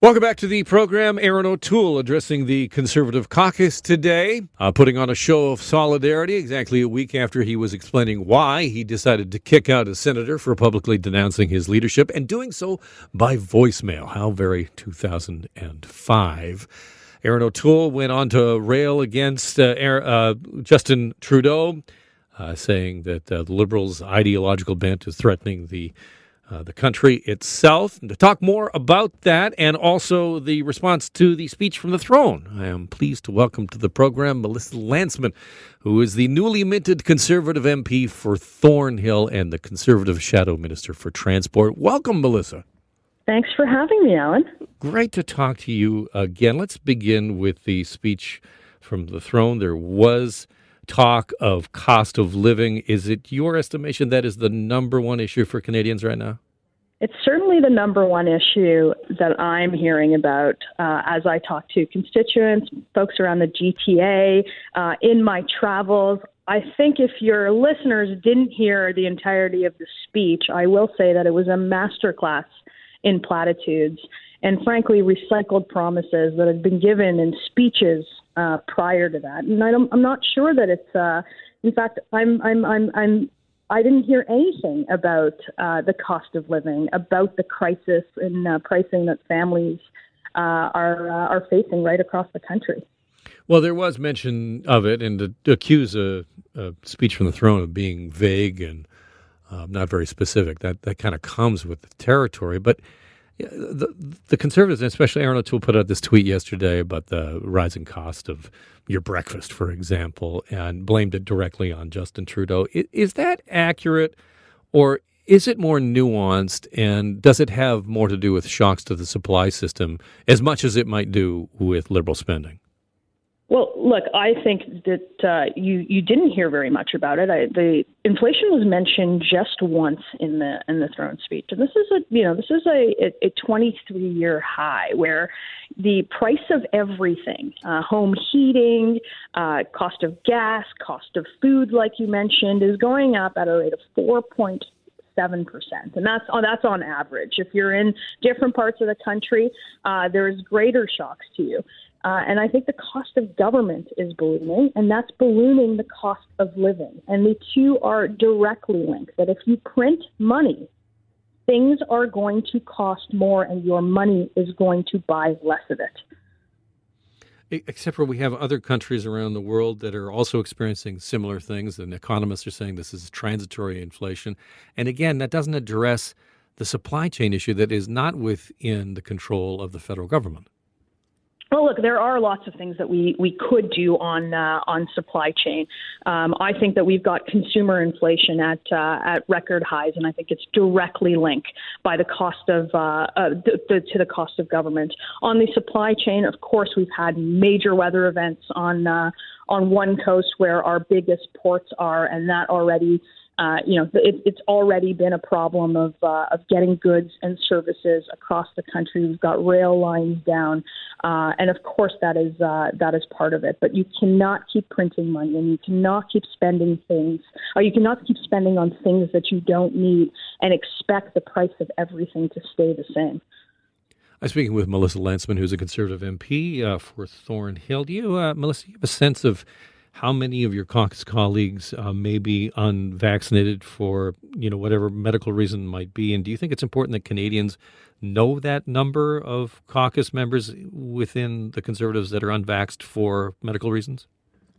Welcome back to the program. Erin O'Toole addressing the Conservative caucus today, uh, putting on a show of solidarity exactly a week after he was explaining why he decided to kick out a senator for publicly denouncing his leadership and doing so by voicemail. How very 2005. Erin O'Toole went on to rail against uh, uh, Justin Trudeau, uh, saying that uh, the Liberals' ideological bent is threatening the uh, the country itself. And to talk more about that and also the response to the speech from the throne, I am pleased to welcome to the program Melissa Lantsman, who is the newly minted Conservative MP for Thornhill and the Conservative Shadow Minister for Transport. Welcome, Melissa. Thanks for having me, Alan. Great to talk to you again. Let's begin with the speech from the throne. There was talk of cost of living. Is it your estimation that is the number one issue for Canadians right now? It's certainly the number one issue that I'm hearing about uh, as I talk to constituents, folks around the GTA, uh, in my travels. I think if your listeners didn't hear the entirety of the speech, I will say that it was a masterclass in platitudes and, frankly, recycled promises that had been given in speeches uh, prior to that. And I am not sure that it's. Uh, in fact, I'm I'm I'm I'm I didn't hear anything about uh, the cost of living, about the crisis in uh, pricing that families uh, are uh, are facing right across the country. Well, there was mention of it, and to, accuse a, a, speech from the throne of being vague and um, not very specific, that that kind of comes with the territory. But the, the conservatives, especially Erin O'Toole, put out this tweet yesterday about the rising cost of your breakfast, for example, and blamed it directly on Justin Trudeau. Is that accurate, or is it more nuanced, and does it have more to do with shocks to the supply system as much as it might do with liberal spending? Well, look, I think that uh, you you didn't hear very much about it. I, the inflation was mentioned just once in the in the throne speech, and this is a you know this is a a 23 year high where the price of everything, uh, home heating, uh, cost of gas, cost of food, like you mentioned, is going up at a rate of four point seven percent, and that's on that's on average. If you're in different parts of the country, uh, there's greater shocks to you. Uh, and I think the cost of government is ballooning, and that's ballooning the cost of living. And the two are directly linked. That if you print money, things are going to cost more, and your money is going to buy less of it. Except for we have other countries around the world that are also experiencing similar things, and economists are saying this is transitory inflation. And again, that doesn't address the supply chain issue that is not within the control of the federal government. Well, look, there are lots of things that we, we could do on uh, on supply chain. Um, I think that we've got consumer inflation at uh, at record highs, and I think it's directly linked by the cost of uh, uh, the, the, to the cost of government. On the supply chain, of course, we've had major weather events on uh, on one coast where our biggest ports are, and that already uh, you know, it, it's already been a problem of uh, of getting goods and services across the country. We've got rail lines down, uh, and of course that is uh, that is part of it. But you cannot keep printing money, and you cannot keep spending things, or you cannot keep spending on things that you don't need, and expect the price of everything to stay the same. I'm speaking with Melissa Lantsman, who's a Conservative MP uh, for Thornhill. Do you, Melissa, you have a sense of how many of your caucus colleagues uh, may be unvaccinated for you know whatever medical reason might be? And do you think it's important that canadians know that number of caucus members within the conservatives that are unvaxxed for medical reasons?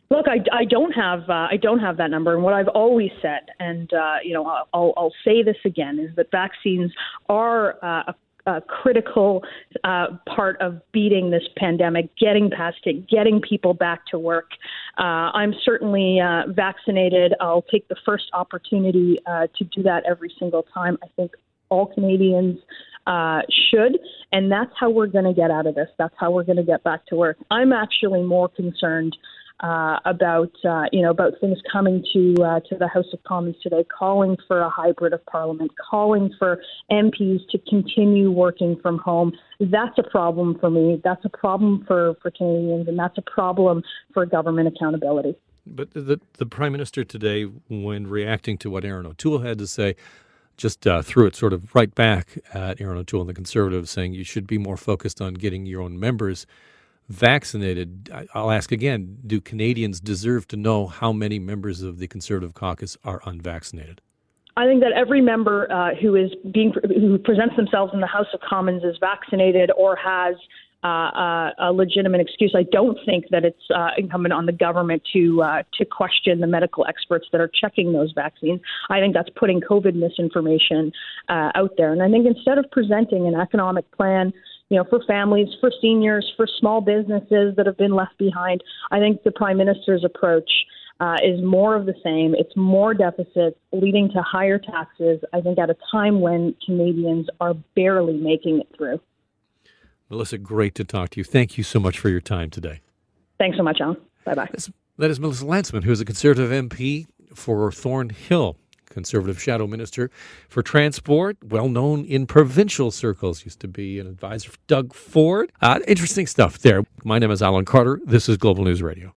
Look, I, I don't have uh, I don't have that number, and what I've always said, and uh, you know, I'll, I'll say this again, is that vaccines are uh, a uh, critical uh, part of beating this pandemic, getting past it, getting people back to work. Uh, I'm certainly uh, vaccinated. I'll take the first opportunity uh, to do that every single time. I think all Canadians uh, should, and that's how we're going to get out of this. That's how we're going to get back to work. I'm actually more concerned uh, about uh, you know about things coming to uh, to the House of Commons today, calling for a hybrid of Parliament, calling for MPs to continue working from home. That's a problem for me. That's a problem for for Canadians, and that's a problem for government accountability. But the the Prime Minister today, when reacting to what Erin O'Toole had to say, just uh, threw it sort of right back at Erin O'Toole and the Conservatives, saying you should be more focused on getting your own members vaccinated. I'll ask again do Canadians deserve to know how many members of the Conservative caucus are unvaccinated? I think that every member uh, who is being who presents themselves in the House of Commons is vaccinated or has uh, uh, a legitimate excuse. I don't think that it's uh, incumbent on the government to uh, to question the medical experts that are checking those vaccines. I think that's putting COVID misinformation uh, out there. And I think instead of presenting an economic plan, you know, for families, for seniors, for small businesses that have been left behind, I think the prime minister's approach. Uh, is more of the same. It's more deficits leading to higher taxes, I think, at a time when Canadians are barely making it through. Melissa, great to talk to you. Thank you so much for your time today. Thanks so much, Alan. Bye bye. That is Melissa Lantsman, who is a Conservative MP for Thornhill, Conservative Shadow Minister for Transport, well known in provincial circles. Used to be an advisor for Doug Ford. Uh, interesting stuff there. My name is Alan Carter. This is Global News Radio.